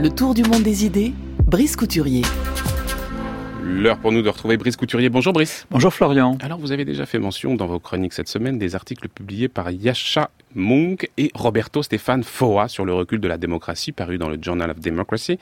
Le tour du monde des idées, Brice Couturier. L'heure pour nous de retrouver Brice Couturier. Bonjour Brice. Bonjour Florian. Alors vous avez déjà fait mention dans vos chroniques cette semaine des articles publiés par Yasha Munk et Roberto Stéphane Foa sur le recul de la démocratie paru dans le Journal of Democracy.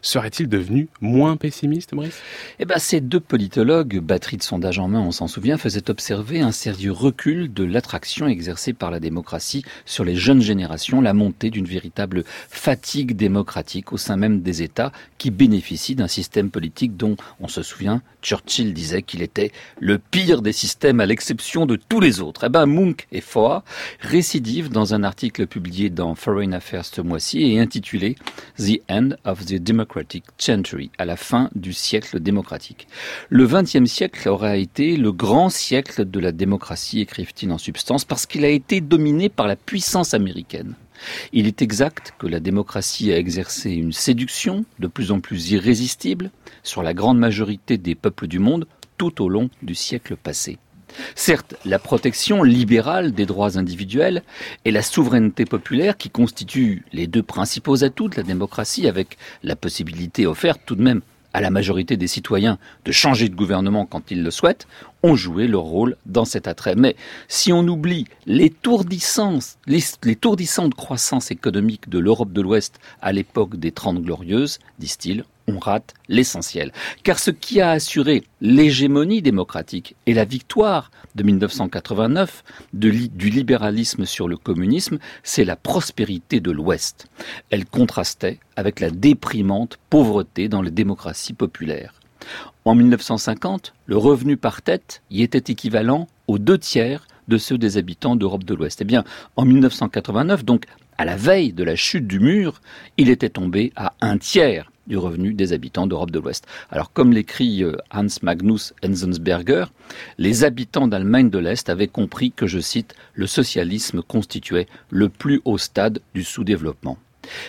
Serait-il devenu moins pessimiste, Brice? Eh ben, ces deux politologues, batterie de sondage en main, on s'en souvient, faisaient observer un sérieux recul de l'attraction exercée par la démocratie sur les jeunes générations, la montée d'une véritable fatigue démocratique au sein même des États qui bénéficient d'un système politique dont, on se souvient, Churchill disait qu'il était le pire des systèmes à l'exception de tous les autres. Eh ben, Munk et Foa récidivent dans un article publié dans Foreign Affairs ce mois-ci et intitulé The End of the Democracy Century, à la fin du siècle démocratique. Le XXe siècle aura été le grand siècle de la démocratie, écrivent-ils en substance, parce qu'il a été dominé par la puissance américaine. Il est exact que la démocratie a exercé une séduction de plus en plus irrésistible sur la grande majorité des peuples du monde tout au long du siècle passé. Certes, la protection libérale des droits individuels et la souveraineté populaire, qui constituent les deux principaux atouts de la démocratie, avec la possibilité offerte tout de même à la majorité des citoyens de changer de gouvernement quand ils le souhaitent, ont joué leur rôle dans cet attrait. Mais si on oublie l'étourdissante croissance économique de l'Europe de l'Ouest à l'époque des Trente Glorieuses, disent-ils, on rate l'essentiel. Car ce qui a assuré l'hégémonie démocratique et la victoire de 1989 du libéralisme sur le communisme, c'est la prospérité de l'Ouest. Elle contrastait avec la déprimante pauvreté dans les démocraties populaires. En 1950, le revenu par tête y était équivalent aux deux tiers de ceux des habitants d'Europe de l'Ouest. Eh bien, en 1989, donc à la veille de la chute du mur, il était tombé à un tiers du revenu des habitants d'Europe de l'Ouest. Alors comme l'écrit euh, Hans Magnus Enzensberger, les habitants d'Allemagne de l'Est avaient compris que, je cite, le socialisme constituait le plus haut stade du sous-développement.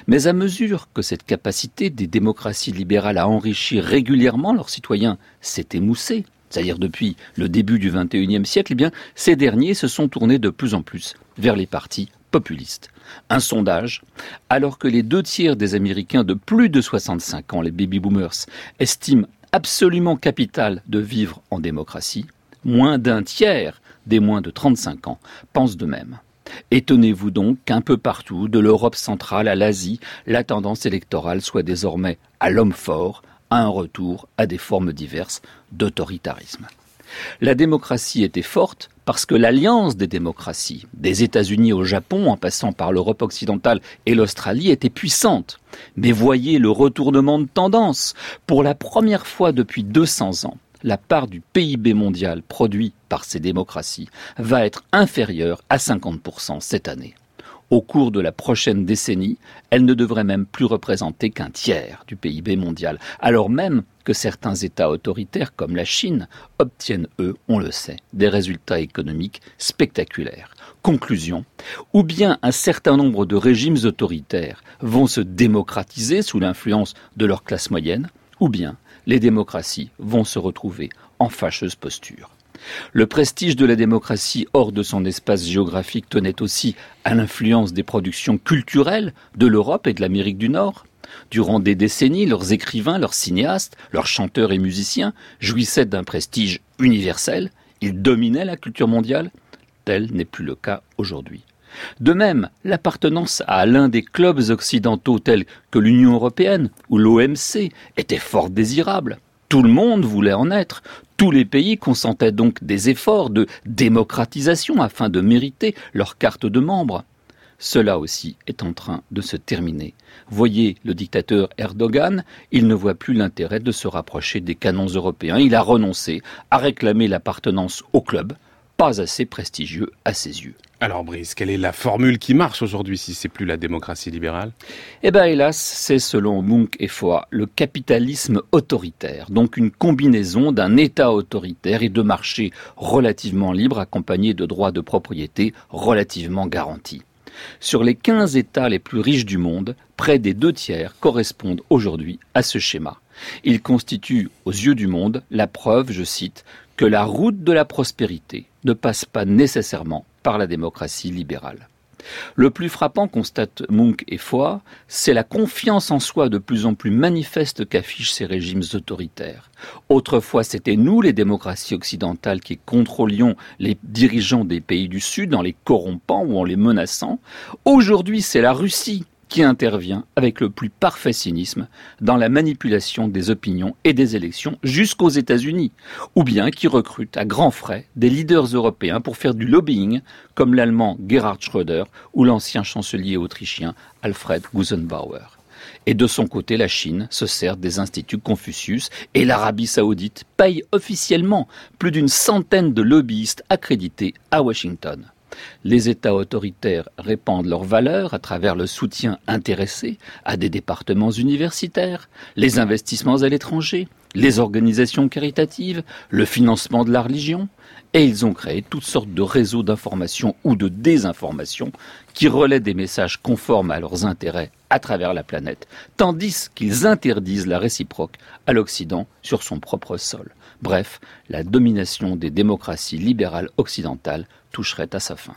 Mais à mesure que cette capacité des démocraties libérales à enrichir régulièrement leurs citoyens s'est émoussée, c'est-à-dire depuis le début du XXIe siècle, eh bien, ces derniers se sont tournés de plus en plus vers les partis populistes. Un sondage, alors que les deux tiers des Américains de plus de 65 ans, les baby boomers, estiment absolument capital de vivre en démocratie, moins d'un tiers des moins de 35 ans pensent de même. Étonnez-vous donc qu'un peu partout, de l'Europe centrale à l'Asie, la tendance électorale soit désormais à l'homme fort, à un retour à des formes diverses d'autoritarisme. La démocratie était forte parce que l'alliance des démocraties, des États-Unis au Japon, en passant par l'Europe occidentale et l'Australie, était puissante. Mais voyez le retournement de tendance. Pour la première fois depuis 200 ans, la part du PIB mondial produit par ces démocraties va être inférieure à 50% cette année. Au cours de la prochaine décennie, elle ne devrait même plus représenter qu'un tiers du PIB mondial, alors même que certains États autoritaires comme la Chine obtiennent, eux, on le sait, des résultats économiques spectaculaires. Conclusion, ou bien un certain nombre de régimes autoritaires vont se démocratiser sous l'influence de leur classe moyenne, ou bien les démocraties vont se retrouver en fâcheuse posture. Le prestige de la démocratie hors de son espace géographique tenait aussi à l'influence des productions culturelles de l'Europe et de l'Amérique du Nord. Durant des décennies, leurs écrivains, leurs cinéastes, leurs chanteurs et musiciens jouissaient d'un prestige universel, ils dominaient la culture mondiale. Tel n'est plus le cas aujourd'hui. De même, l'appartenance à l'un des clubs occidentaux tels que l'Union européenne ou l'OMC était fort désirable. Tout le monde voulait en être. Tous les pays consentaient donc des efforts de démocratisation afin de mériter leur carte de membre. Cela aussi est en train de se terminer. Voyez le dictateur Erdogan, il ne voit plus l'intérêt de se rapprocher des canons européens. Il a renoncé à réclamer l'appartenance au club, pas assez prestigieux à ses yeux. Alors Brice, quelle est la formule qui marche aujourd'hui si c'est plus la démocratie libérale? Eh bien hélas, c'est selon Munk et Foy le capitalisme autoritaire, donc une combinaison d'un État autoritaire et de marchés relativement libres accompagnés de droits de propriété relativement garantis. Sur les 15 États les plus riches du monde, près des deux tiers correspondent aujourd'hui à ce schéma. Ils constituent, aux yeux du monde, la preuve, je cite, que la route de la prospérité ne passe pas nécessairement par la démocratie libérale. Le plus frappant, constate Munk et Foy, c'est la confiance en soi de plus en plus manifeste qu'affichent ces régimes autoritaires. Autrefois, c'était nous, les démocraties occidentales, qui contrôlions les dirigeants des pays du Sud en les corrompant ou en les menaçant. Aujourd'hui, c'est la Russie qui intervient avec le plus parfait cynisme dans la manipulation des opinions et des élections jusqu'aux États-Unis, ou bien qui recrute à grands frais des leaders européens pour faire du lobbying, comme l'allemand Gerhard Schröder ou l'ancien chancelier autrichien Alfred Gusenbauer. Et de son côté, la Chine se sert des instituts Confucius et l'Arabie saoudite paye officiellement plus d'une centaine de lobbyistes accrédités à Washington. Les États autoritaires répandent leurs valeurs à travers le soutien intéressé à des départements universitaires, les investissements à l'étranger, les organisations caritatives, le financement de la religion, et ils ont créé toutes sortes de réseaux d'information ou de désinformation qui relaient des messages conformes à leurs intérêts à travers la planète, tandis qu'ils interdisent la réciproque à l'Occident sur son propre sol. Bref, la domination des démocraties libérales occidentales toucherait à sa fin.